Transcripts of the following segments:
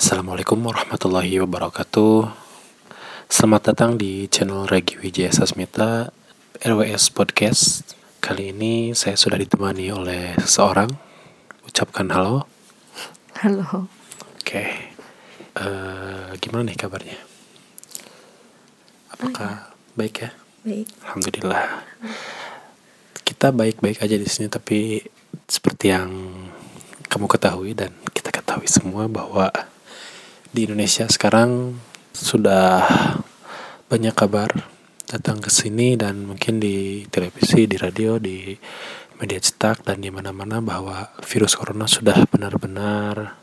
Assalamualaikum warahmatullahi wabarakatuh Selamat datang di channel Regi Wijaya Sasmita RWS Podcast Kali ini saya sudah ditemani oleh seseorang Ucapkan halo Halo. Oke Eh, Gimana nih kabarnya? Apakah baik ya? Baik. Alhamdulillah Kita baik-baik aja di sini Tapi seperti yang kamu ketahui dan kita ketahui semua bahwa di Indonesia. Sekarang sudah banyak kabar datang ke sini dan mungkin di televisi, di radio, di media cetak dan di mana-mana bahwa virus corona sudah benar-benar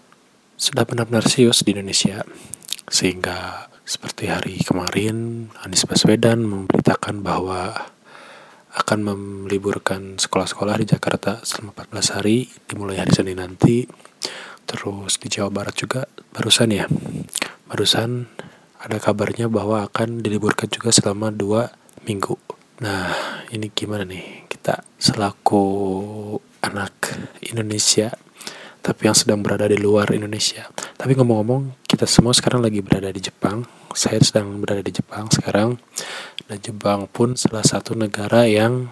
sudah benar-benar serius di Indonesia. Sehingga seperti hari kemarin Anies Baswedan memberitakan bahwa akan meliburkan sekolah-sekolah di Jakarta selama 14 hari dimulai hari Senin nanti terus di Jawa Barat juga barusan ya barusan ada kabarnya bahwa akan diliburkan juga selama dua minggu. Nah ini gimana nih? Kita selaku anak Indonesia tapi yang sedang berada di luar Indonesia. Tapi ngomong-ngomong kita semua sekarang lagi berada di Jepang. Saya sedang berada di Jepang sekarang. Dan Jepang pun salah satu negara yang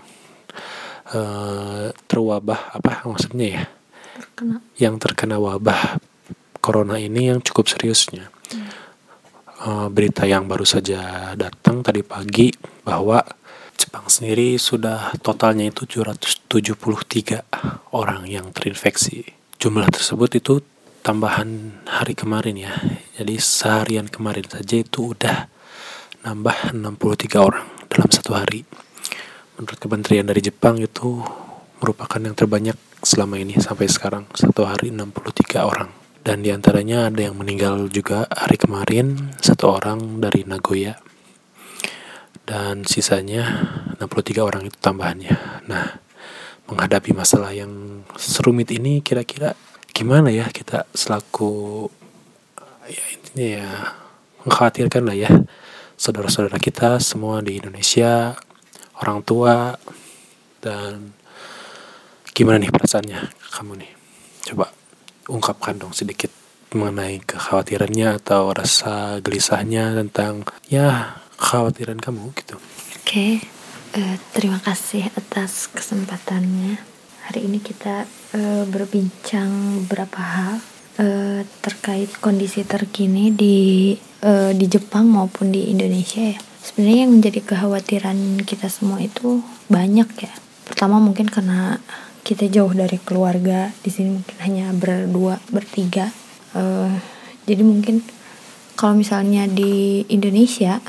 eh, terwabah apa maksudnya ya Terkena. yang terkena wabah corona ini yang cukup seriusnya. Eh, berita yang baru saja datang tadi pagi bahwa Jepang sendiri sudah totalnya itu 773 orang yang terinfeksi. Jumlah tersebut itu tambahan hari kemarin ya. Jadi seharian kemarin saja itu udah nambah 63 orang dalam satu hari. Menurut kementerian dari Jepang itu merupakan yang terbanyak selama ini sampai sekarang satu hari 63 orang. Dan di antaranya ada yang meninggal juga hari kemarin satu orang dari Nagoya. Dan sisanya 63 orang itu tambahannya. Nah menghadapi masalah yang serumit ini kira-kira gimana ya kita selaku ya intinya ya mengkhawatirkan lah ya saudara-saudara kita semua di Indonesia orang tua dan gimana nih perasaannya kamu nih coba ungkapkan dong sedikit mengenai kekhawatirannya atau rasa gelisahnya tentang ya kekhawatiran kamu gitu Oke. eh, terima kasih atas kesempatannya. Hari ini kita eh, berbincang beberapa hal eh, terkait kondisi terkini di eh, di Jepang maupun di Indonesia ya. Sebenarnya yang menjadi kekhawatiran kita semua itu banyak ya. Pertama mungkin karena kita jauh dari keluarga di sini mungkin hanya berdua bertiga. Eh, jadi mungkin kalau misalnya di Indonesia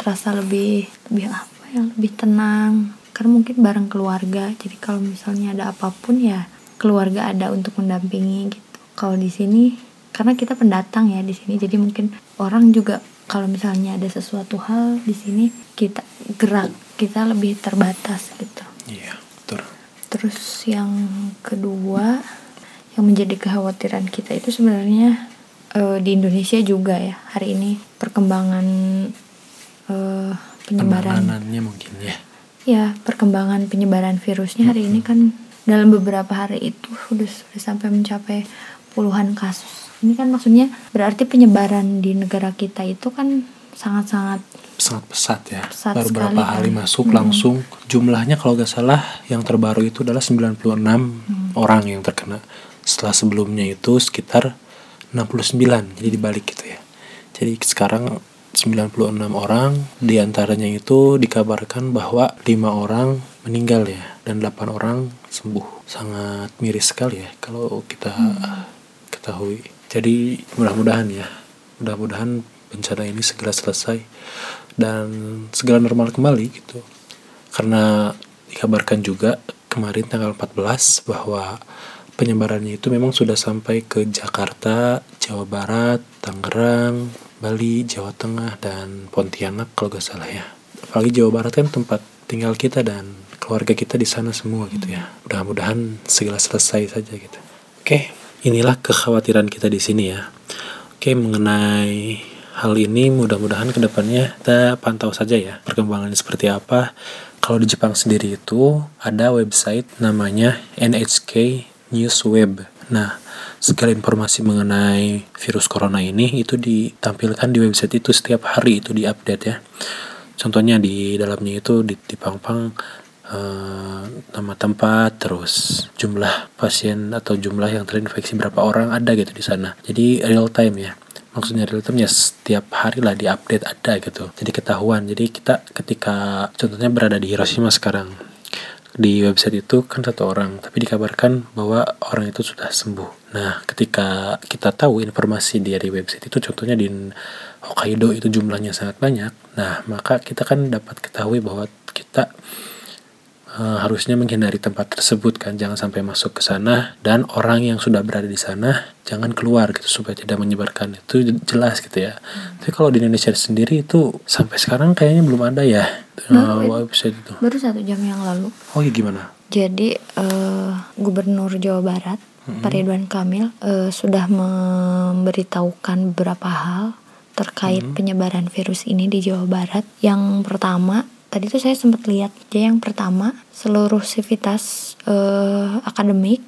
terasa lebih lebih apa ya lebih tenang. Karena mungkin bareng keluarga jadi kalau misalnya ada apa pun ya keluarga ada untuk mendampingi gitu. Kalau di sini karena kita pendatang ya di sini jadi mungkin orang juga kalau misalnya ada sesuatu hal di sini kita gerak kita lebih terbatas gitu. Betul Terus yang kedua yang menjadi kekhawatiran kita itu sebenarnya eh, di Indonesia juga ya hari ini perkembangan eh, penyebaran. Mungkin ya. Ya perkembangan penyebaran virusnya hari ini kan dalam beberapa hari itu sudah, sudah sampai mencapai puluhan kasus. Ini kan maksudnya berarti penyebaran di negara kita itu kan sangat-sangat sangat pesat ya. Pesat baru beberapa kan. hari masuk Hmm. langsung. Jumlahnya kalau gak salah yang terbaru itu adalah 96 Hmm. orang yang terkena. Setelah sebelumnya itu sekitar 69 jadi dibalik gitu ya. Jadi sekarang 96 orang di antaranya itu dikabarkan bahwa lima orang meninggal ya dan 8 orang sembuh. Sangat miris sekali ya kalau kita ketahui. Jadi mudah-mudahan ya mudah-mudahan bencana ini segera selesai dan segera normal kembali gitu karena dikabarkan juga kemarin tanggal 14 bahwa penyebarannya itu memang sudah sampai ke Jakarta, Jawa Barat, Tangerang, Bali, Jawa Tengah dan Pontianak kalau gak salah ya. Apalagi Jawa Barat kan tempat tinggal kita dan keluarga kita di sana semua gitu ya. Mudah-mudahan segera selesai saja gitu. Oke, inilah kekhawatiran kita di sini ya. Oke, mengenai hal ini mudah-mudahan ke depannya kita pantau saja ya perkembangannya seperti apa. Kalau di Jepang sendiri itu ada website namanya NHK News Web. Nah, segala informasi mengenai virus corona ini itu ditampilkan di website itu setiap hari itu diupdate ya. Contohnya di dalamnya itu di dipang-pang uh, nama tempat terus jumlah pasien atau jumlah yang terinfeksi berapa orang ada gitu di sana. Jadi real time ya maksudnya real time ya setiap hari lah diupdate ada gitu. Jadi ketahuan. Jadi kita ketika contohnya berada di Hiroshima sekarang di website itu kan satu orang tapi dikabarkan bahwa orang itu sudah sembuh. Nah ketika kita tahu informasi dari website itu contohnya di Hokkaido itu jumlahnya sangat banyak. Nah maka kita kan dapat ketahui bahwa kita uh, harusnya menghindari tempat tersebut kan jangan sampai masuk ke sana dan orang yang sudah berada di sana jangan keluar gitu supaya tidak menyebarkan itu jelas gitu ya hmm. tapi kalau di Indonesia sendiri itu sampai sekarang kayaknya belum ada ya baru, uh, website itu baru satu jam yang lalu oh iya gimana jadi uh, Gubernur Jawa Barat hmm. Pak Ridwan Kamil uh, sudah memberitahukan beberapa hal terkait hmm. penyebaran virus ini di Jawa Barat. Yang pertama, tadi tuh saya sempat lihat, jadi yang pertama seluruh sivitas uh, akademik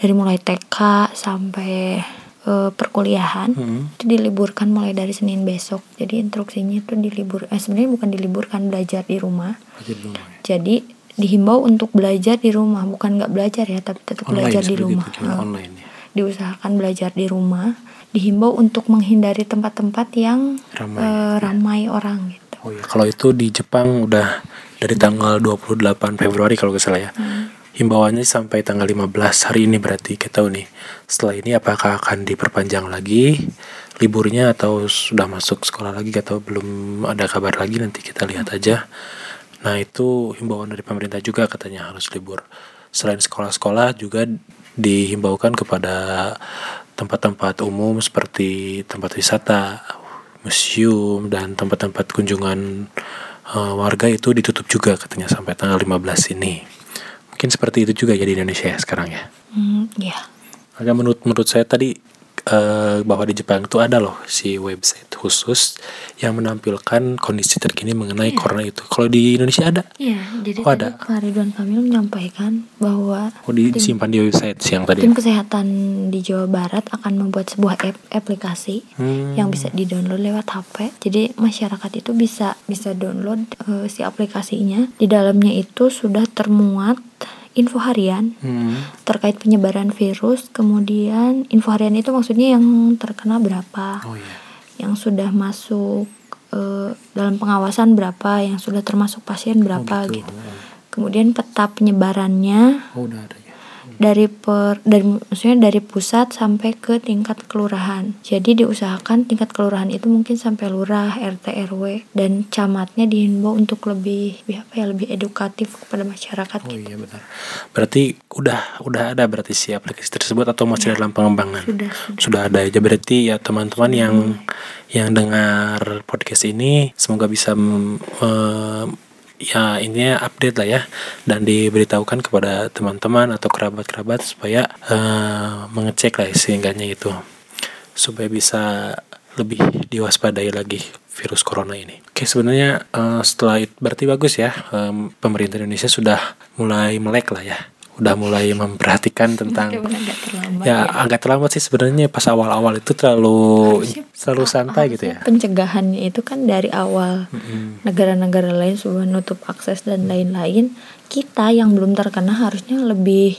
dari mulai TK sampai uh, perkuliahan hmm. itu diliburkan mulai dari Senin besok. Jadi instruksinya itu dilibur eh sebenarnya bukan diliburkan belajar di rumah. Belajar di rumah. Ya. Jadi dihimbau untuk belajar di rumah, bukan nggak belajar ya, tapi tetap online, belajar di rumah. Itu, nah, online ya. Diusahakan belajar di rumah. Dihimbau untuk menghindari tempat-tempat yang ramai, uh, ramai ya. orang gitu. Oh iya, kalau itu di Jepang udah dari tanggal 28 Februari kalau nggak salah ya. Hmm. Himbauannya sampai tanggal 15 hari ini berarti kita tahu nih. Setelah ini apakah akan diperpanjang lagi liburnya atau sudah masuk sekolah lagi atau belum ada kabar lagi? Nanti kita lihat aja. Nah itu himbauan dari pemerintah juga katanya harus libur. Selain sekolah-sekolah juga dihimbaukan kepada tempat-tempat umum seperti tempat wisata museum dan tempat-tempat kunjungan uh, warga itu ditutup juga katanya sampai tanggal 15 ini Mungkin seperti itu juga ya di Indonesia ya sekarang ya. Hmm, ya. Agak menurut menurut saya tadi uh, bahwa di Jepang itu ada loh si website khusus yang menampilkan kondisi terkini mengenai yeah. corona itu. Kalau di Indonesia ada? Iya, jadi oh, ada. Pak Ridwan Kamil menyampaikan bahwa oh, disimpan di website siang tadi. Tim kesehatan di Jawa Barat akan membuat sebuah app aplikasi hmm. yang bisa di-download lewat HP. Jadi masyarakat itu bisa bisa download uh, si aplikasinya. Di dalamnya itu sudah termuat info harian hmm. terkait penyebaran virus. Kemudian info harian itu maksudnya yang terkena berapa, oh, yeah. yang sudah masuk uh, dalam pengawasan berapa, yang sudah termasuk pasien berapa oh, gitu. gitu. Kemudian peta penyebarannya. Oh, udah ada dari per dari maksudnya dari pusat sampai ke tingkat kelurahan. Jadi diusahakan tingkat kelurahan itu mungkin sampai lurah, RT, RW dan camatnya dihimbau untuk lebih, lebih apa ya lebih edukatif kepada masyarakat. Oh gitu. iya benar. Berarti udah udah ada berarti si aplikasi tersebut atau masih ya, dalam pengembangan? Sudah sudah. Sudah ada aja berarti ya teman-teman yang yang dengar podcast ini semoga bisa uh, ya ini update lah ya. Dan diberitahukan kepada teman-teman atau kerabat-kerabat supaya uh, mengecek lah sehingganya itu supaya bisa lebih diwaspadai lagi virus corona ini. Oke sebenarnya uh, setelah itu berarti bagus ya um, pemerintah Indonesia sudah mulai melek lah ya udah mulai memperhatikan tentang agak terlambat ya, ya? agak terlambat sih sebenarnya pas awal-awal itu terlalu harusnya, terlalu santai gitu ya. pencegahannya itu kan dari awal. Negara-negara mm -hmm. lain sudah nutup akses dan lain-lain kita yang belum terkena harusnya lebih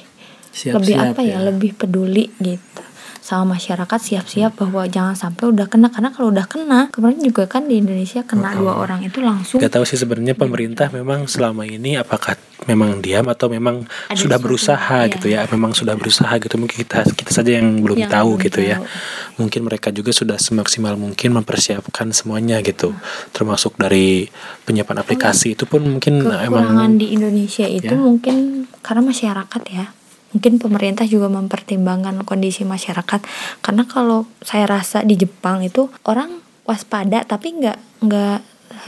siap, lebih apa ya, ya. lebih peduli gitu sama masyarakat siap-siap bahwa jangan sampai udah kena karena kalau udah kena kemarin juga kan di Indonesia kena oh, dua orang itu langsung Gak tahu sih sebenarnya pemerintah memang selama ini apakah memang diam atau memang Ada sudah berusaha ya. gitu ya memang sudah berusaha gitu mungkin kita kita saja yang belum yang tahu belum gitu ya. tahu. ya mungkin mereka juga sudah semaksimal mungkin mempersiapkan semuanya gitu hmm. termasuk dari penyiapan aplikasi oh, itu pun mungkin emang di Indonesia itu ya. mungkin karena masyarakat ya mungkin pemerintah juga mempertimbangkan kondisi masyarakat. Karena kalau saya rasa di Jepang itu orang waspada tapi nggak nggak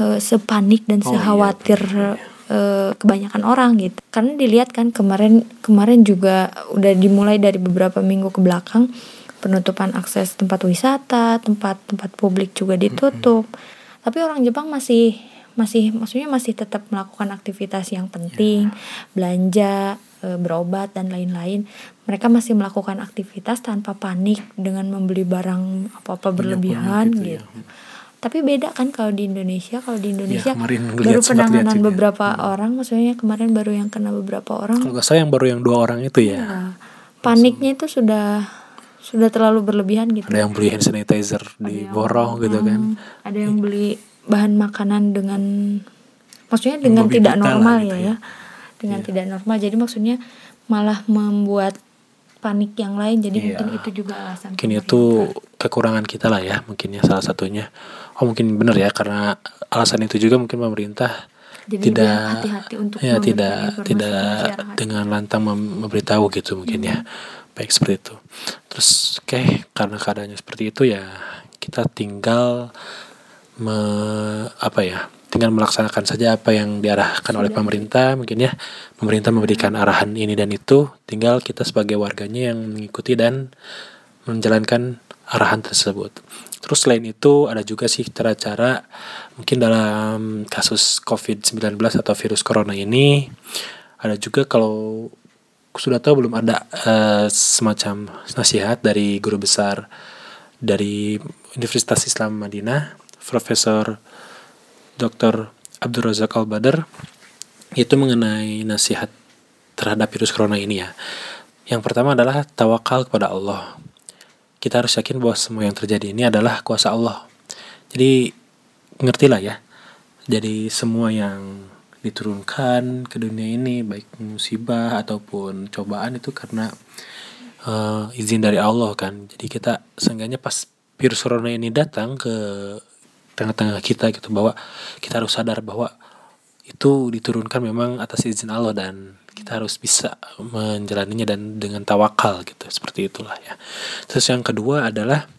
uh, sepanik dan oh, sekhawatir iya, uh, kebanyakan orang gitu. Karena dilihat kan kemarin kemarin juga udah dimulai dari beberapa minggu ke belakang penutupan akses tempat wisata tempat tempat publik juga ditutup. Mm -hmm. tapi orang Jepang masih masih maksudnya masih tetap melakukan aktivitas yang penting, belanja, e, berobat dan lain-lain. Mereka masih melakukan aktivitas tanpa panik dengan membeli barang apa-apa berlebihan gitu. Ya. Tapi beda kan kalau di Indonesia, kalau di Indonesia Ya, baru penanganan beberapa orang, maksudnya kemarin baru yang kena beberapa orang. Kalau nggak salah yang baru yang dua orang itu ya. Ya, paniknya itu sudah sudah terlalu berlebihan gitu. Ada yang beli hand sanitizer di borong gitu kan. Hmm, ada yang beli bahan makanan dengan maksudnya dengan tidak normal gitu ya, ya. Ya. Dengan tidak normal. Jadi maksudnya malah membuat panik yang lain. Jadi Iya. mungkin itu juga alasan. Mungkin itu kekurangan kita lah ya, mungkin ya salah satunya. Oh mungkin benar ya karena alasan itu juga mungkin pemerintah Jadi tidak hati-hati untuk ya tidak tidak masyarakat. dengan lantang mem- memberitahu gitu mungkin ya. Baik seperti itu. Terus oke karena keadaannya seperti itu ya kita tinggal me, apa ya? tinggal melaksanakan saja apa yang diarahkan oleh pemerintah mungkin ya. Pemerintah memberikan arahan ini dan itu, tinggal kita sebagai warganya yang mengikuti dan menjalankan arahan tersebut. Terus selain itu ada juga sih cara-cara mungkin dalam kasus COVID-19 atau virus corona ini ada juga kalau sudah tahu belum ada eh, semacam nasihat dari guru besar dari Universitas Islam Madinah, Profesor Dr. Abdul Razak Al-Badar itu mengenai nasihat terhadap virus corona ini ya. Yang pertama adalah tawakal kepada Allah. Kita harus yakin bahwa semua yang terjadi ini adalah kuasa Allah. Jadi ngertilah ya. Jadi semua yang diturunkan ke dunia ini baik musibah ataupun cobaan itu karena eh, izin dari Allah kan. Jadi kita seenggaknya pas virus corona ini datang ke tengah-tengah kita gitu bahwa kita harus sadar bahwa itu diturunkan memang atas izin Allah dan kita harus bisa menjalaninya dan dengan tawakal gitu seperti itulah ya. Terus yang kedua adalah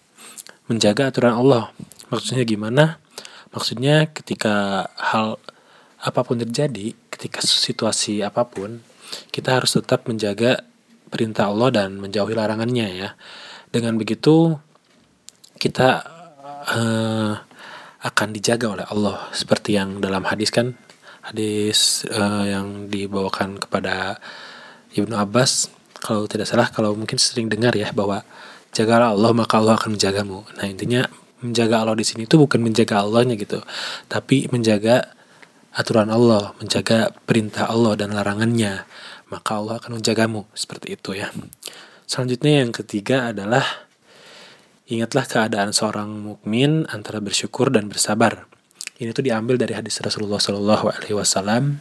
menjaga aturan Allah. Maksudnya gimana? Maksudnya ketika hal apa pun terjadi ketika situasi apa pun kita harus tetap menjaga perintah Allah dan menjauhi larangannya ya. Dengan begitu kita eh, akan dijaga oleh Allah. Seperti yang dalam hadis kan hadis eh, yang dibawakan kepada Ibnu Abbas kalau tidak salah kalau mungkin sering dengar ya bahwa jagalah Allah maka Allah akan menjagamu. Nah intinya menjaga Allah di sini itu bukan menjaga Allahnya gitu tapi menjaga aturan Allah menjaga perintah Allah dan larangannya maka Allah akan menjagamu. Seperti itu ya. Selanjutnya yang ketiga adalah Ingatlah keadaan seorang mukmin antara bersyukur dan bersabar. Ini tuh diambil dari hadis Rasulullah Shallallahu Alaihi Wasallam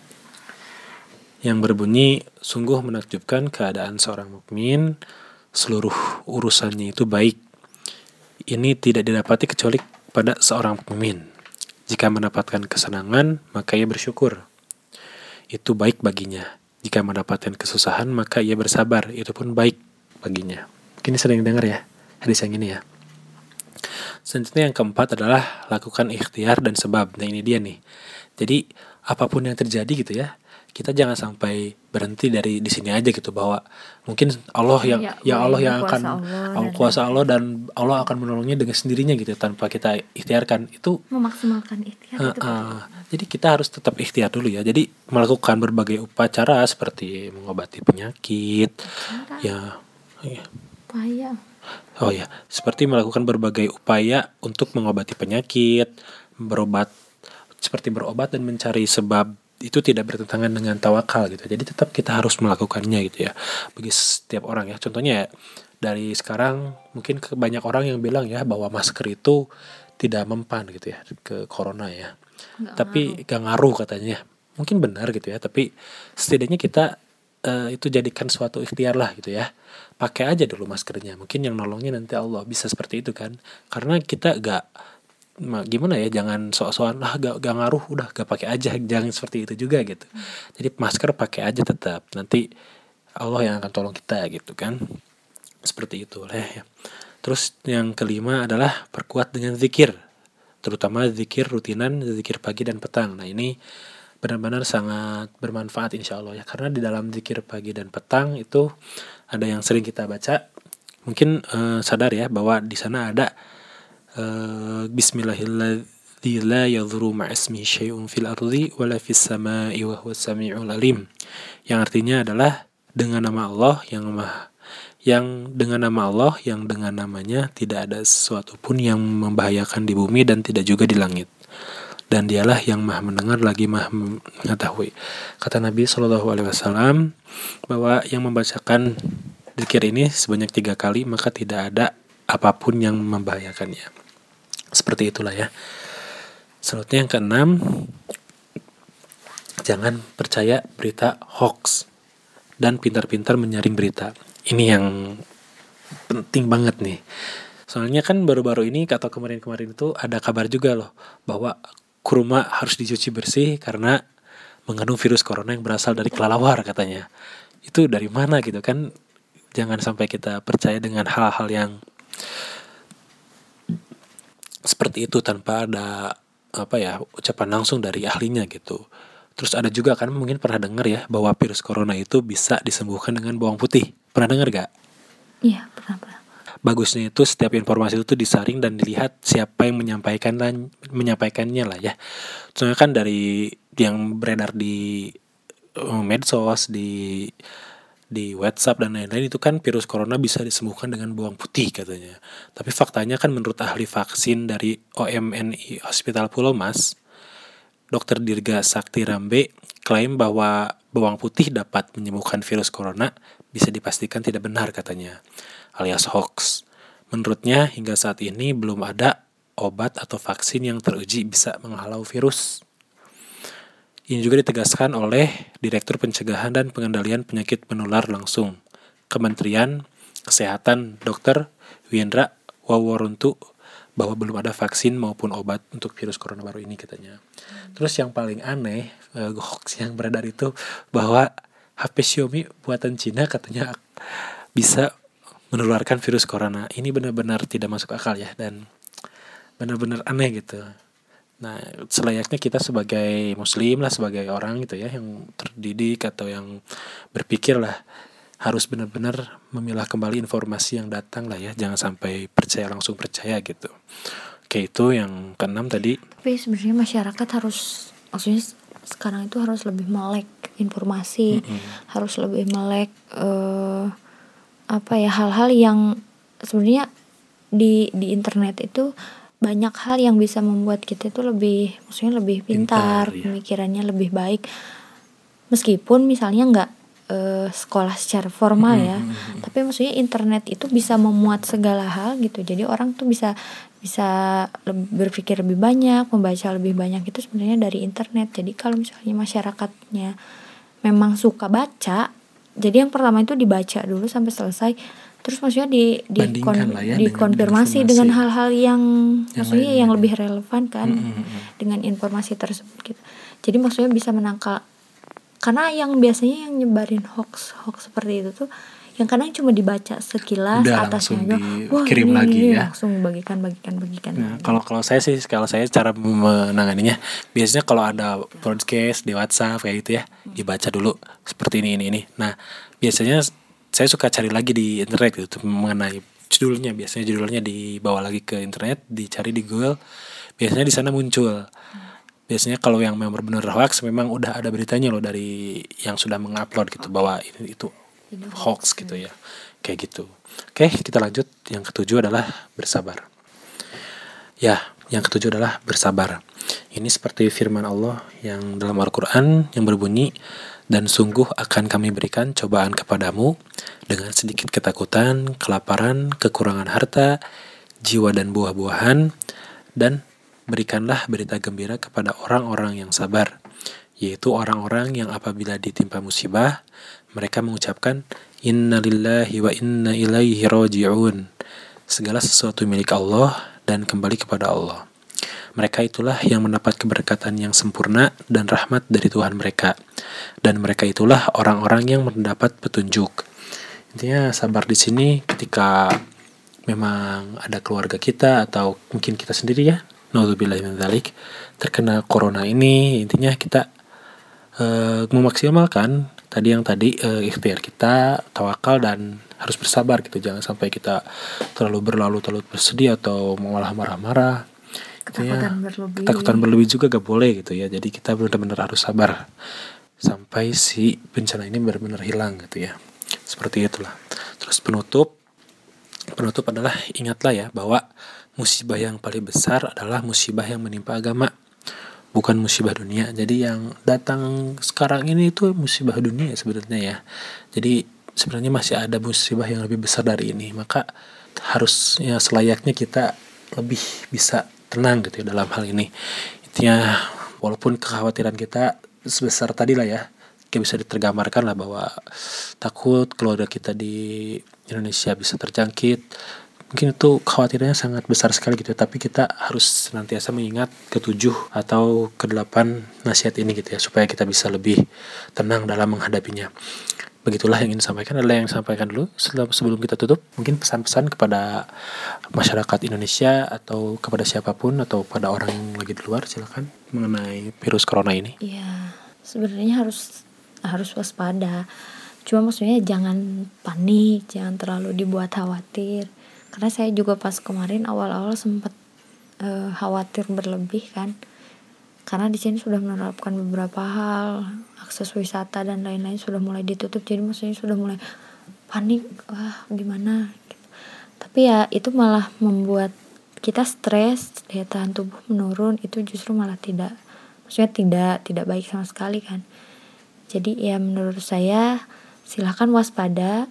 yang berbunyi sungguh menakjubkan keadaan seorang mukmin seluruh urusannya itu baik. Ini tidak didapati kecuali pada seorang mukmin. Jika mendapatkan kesenangan, maka ia bersyukur. Itu baik baginya. Jika mendapatkan kesusahan, maka ia bersabar. Itu pun baik baginya. Mungkin sering dengar ya hadis yang ini ya. Selanjutnya yang keempat adalah lakukan ikhtiar dan sebab. Nah ini dia nih. Jadi apa pun yang terjadi gitu ya, kita jangan sampai berhenti dari di sini aja gitu bahwa mungkin Allah yang Ya, ya, Allah yang kuasa akan Allah kuasa Allah dan Allah akan menolongnya dengan sendirinya gitu tanpa kita ikhtiarkan itu memaksimalkan ikhtiar itu Heeh. jadi kita harus tetap ikhtiar dulu ya jadi melakukan berbagai upacara seperti mengobati penyakit ya ya. Oh ya, seperti melakukan berbagai upaya untuk mengobati penyakit, berobat, seperti berobat dan mencari sebab itu tidak bertentangan dengan tawakal gitu. Jadi tetap kita harus melakukannya gitu ya. Bagi setiap orang ya. Contohnya ya, dari sekarang mungkin ke banyak orang yang bilang ya bahwa masker itu tidak mempan gitu ya ke corona ya. Nggak tapi gak ngaruh katanya. Mungkin benar gitu ya, tapi setidaknya kita eh, itu jadikan suatu ikhtiar lah gitu ya. Pakai aja dulu maskernya. Mungkin yang nolongnya nanti Allah. Bisa seperti itu kan. Karena kita gak ma- gimana ya jangan sok-sokan lah gak, gak ngaruh udah gak pakai aja. Jangan seperti itu juga gitu. Jadi masker pakai aja tetap. Nanti Allah yang akan tolong kita gitu kan. Seperti itu lah ya. Terus yang kelima adalah perkuat dengan zikir. Terutama zikir rutinan zikir pagi dan petang. Nah ini benar-benar sangat bermanfaat insya Allah ya. Karena di dalam zikir pagi dan petang itu ada yang sering kita baca. Mungkin eh, sadar ya bahwa di sana ada eh, yadhuru ma'asmi syai'un fil yang artinya adalah dengan nama Allah yang maha yang dengan nama Allah yang dengan namanya tidak ada sesuatu pun yang membahayakan di bumi dan tidak juga di langit dan dialah yang maha mendengar lagi maha mengetahui kata Nabi Shallallahu Alaihi Wasallam bahwa yang membacakan zikir ini sebanyak tiga kali maka tidak ada apa pun yang membahayakannya seperti itulah ya selanjutnya yang keenam jangan percaya berita hoax dan pintar-pintar menyaring berita. Ini yang penting banget nih. Soalnya kan baru-baru ini atau kemarin-kemarin itu ada kabar juga loh bahwa kurma harus dicuci bersih karena mengandung virus corona yang berasal dari kelelawar katanya. Itu dari mana gitu kan? Jangan sampai kita percaya dengan hal-hal yang seperti itu tanpa ada apa ya ucapan langsung dari ahlinya gitu. Terus ada juga kan mungkin pernah dengar ya bahwa virus corona itu bisa disembuhkan dengan bawang putih. Pernah dengar gak? Iya, pernah, pernah. Bagusnya itu setiap informasi itu disaring dan dilihat siapa yang menyampaikan dan menyampaikannya lah ya. Soalnya kan dari yang beredar di eh, medsos, di di WhatsApp dan lain-lain itu kan virus corona bisa disembuhkan dengan bawang putih katanya. Tapi faktanya kan menurut ahli vaksin dari OMNI Hospital Pulau Mas, Dr. Dirga Sakti Rambe klaim bahwa bawang putih dapat menyembuhkan virus corona bisa dipastikan tidak benar katanya, alias hoax. Menurutnya hingga saat ini belum ada obat atau vaksin yang teruji bisa menghalau virus. Ini juga ditegaskan oleh Direktur Pencegahan dan Pengendalian Penyakit Menular Langsung, Kementerian Kesehatan Dr. Windra Waworuntu bahwa belum ada vaksin maupun obat untuk virus corona baru ini katanya. Terus yang paling aneh uh, hoax yang beredar itu bahwa HP Xiaomi buatan Cina katanya bisa menularkan virus corona. Ini benar-benar tidak masuk akal ya dan benar-benar aneh gitu. Nah, selayaknya kita sebagai muslim lah, sebagai orang gitu ya yang terdidik atau yang berpikir lah harus benar-benar memilah kembali informasi yang datang lah ya jangan sampai percaya langsung percaya gitu oke itu yang keenam tadi tapi sebenarnya masyarakat harus maksudnya sekarang itu harus lebih melek informasi mm -hmm. harus lebih melek uh, apa ya hal-hal yang sebenarnya di di internet itu banyak hal yang bisa membuat kita itu lebih maksudnya lebih pintar, pintar ya. pemikirannya lebih baik meskipun misalnya nggak uh, sekolah secara formal ya hmm, hmm, hmm. tapi maksudnya internet itu bisa memuat segala hal gitu jadi orang tuh bisa bisa lebih, berpikir lebih banyak membaca lebih banyak itu sebenarnya dari internet jadi kalau misalnya masyarakatnya memang suka baca jadi yang pertama itu dibaca dulu sampai selesai. Terus maksudnya di di kon, ya dikonfirmasi dengan hal-hal yang, yang maksudnya yang lebih relevan kan mm -hmm. dengan informasi tersebut gitu. Jadi maksudnya bisa menangkal karena yang biasanya yang nyebarin hoax hoax seperti itu tuh yang kadang cuma dibaca sekilas Udah atasnya aja wah kirim ini, lagi ini, ya. Langsung bagikan bagikan bagikan. Nah, kalau kalau saya sih kalau saya cara menanganinya biasanya kalau ada broadcast di WhatsApp kayak gitu ya dibaca dulu seperti ini ini ini. Nah biasanya saya suka cari lagi di internet gitu mengenai judulnya. Biasanya judulnya dibawa lagi ke internet dicari di Google biasanya di sana muncul. Biasanya kalau yang memang benar hoax memang udah ada beritanya loh dari yang sudah mengupload gitu bahwa ini itu hoax gitu ya. Kayak gitu. Oke kita lanjut. Yang ketujuh adalah bersabar. Ya yang ketujuh adalah bersabar. Ini seperti firman Allah yang dalam Al-Quran yang berbunyi dan sungguh akan kami berikan cobaan kepadamu dengan sedikit ketakutan, kelaparan, kekurangan harta, jiwa dan buah-buahan, dan berikanlah berita gembira kepada orang-orang yang sabar, yaitu orang-orang yang apabila ditimpa musibah, mereka mengucapkan Inna lillahi wa inna ilaihi raji'un. Segala sesuatu milik Allah dan kembali kepada Allah. Mereka itulah yang mendapat keberkatan yang sempurna dan rahmat dari Tuhan mereka. Dan mereka itulah orang-orang yang mendapat petunjuk. Intinya sabar di sini ketika memang ada keluarga kita atau mungkin kita sendiri ya naudzubillah terkena corona ini intinya kita uh, memaksimalkan tadi yang tadi uh, ikhtiar kita tawakal dan harus bersabar gitu. Jangan sampai kita terlalu berlalu terlalu bersedih atau malah marah-marah. Ketakutan ya, berlebih. Ketakutan berlebih juga gak boleh gitu ya. Jadi kita benar-benar harus sabar sampai si bencana ini benar-benar hilang gitu ya. Seperti itulah. Terus penutup. Penutup adalah ingatlah ya bahwa musibah yang paling besar adalah musibah yang menimpa agama bukan musibah dunia. Jadi yang datang sekarang ini itu musibah dunia sebenarnya ya. Jadi sebenarnya masih ada musibah yang lebih besar dari ini. Maka harusnya selayaknya kita lebih bisa tenang gitu ya dalam hal ini. Intinya walaupun kekhawatiran kita sebesar tadi lah ya kayak bisa ditergambarkan lah bahwa takut keluarga kita di Indonesia bisa terjangkit mungkin itu khawatirannya sangat besar sekali gitu ya. tapi kita harus senantiasa mengingat ketujuh atau kedelapan nasihat ini gitu ya supaya kita bisa lebih tenang dalam menghadapinya. Begitulah yang ingin disampaikan adalah yang sampaikan dulu. Sebelum kita tutup mungkin pesan-pesan kepada masyarakat Indonesia atau kepada siapa pun atau pada orang yang lagi di luar silakan mengenai virus corona ini. Iya sebenarnya harus harus waspada. Cuma maksudnya jangan panik jangan terlalu dibuat khawatir karena saya juga pas kemarin awal-awal sempat uh, khawatir berlebih kan. Karena di sini sudah menerapkan beberapa hal akses wisata dan lain-lain sudah mulai ditutup. Jadi maksudnya sudah mulai panik wah gimana? Gitu. tapi ya itu malah membuat kita stres daya tahan tubuh menurun itu justru malah tidak maksudnya tidak tidak baik sama sekali kan. Jadi ya menurut saya silahkan waspada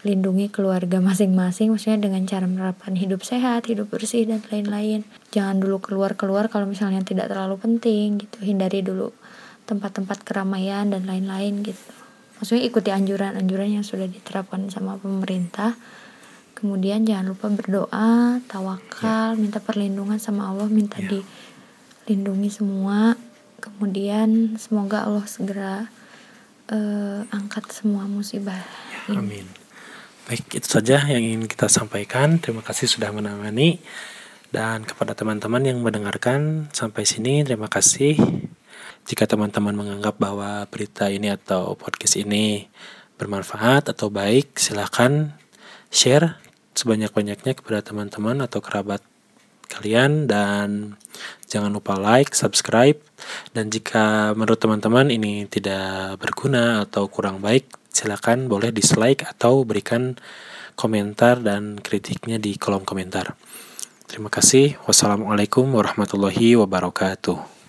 lindungi keluarga masing-masing maksudnya dengan cara menerapkan hidup sehat hidup bersih dan lain-lain. Jangan dulu keluar-keluar kalau misalnya tidak terlalu penting gitu. Hindari dulu tempat-tempat keramaian dan lain-lain gitu. Maksudnya ikuti anjuran-anjuran yang sudah diterapkan sama pemerintah. Kemudian jangan lupa berdoa tawakal minta perlindungan sama Allah minta ya. dilindungi semua. Kemudian semoga Allah segera uh, angkat semua musibah ya, Amin. Baik, itu saja yang ingin kita sampaikan. Terima kasih sudah menemani. Dan kepada teman-teman yang mendengarkan sampai sini, terima kasih. Jika teman-teman menganggap bahwa berita ini atau podcast ini bermanfaat atau baik, silahkan share sebanyak-banyaknya kepada teman-teman atau kerabat kalian dan jangan lupa like, subscribe dan jika menurut teman-teman ini tidak berguna atau kurang baik silakan boleh dislike atau berikan komentar dan kritiknya di kolom komentar. Terima kasih. Wassalamualaikum warahmatullahi wabarakatuh.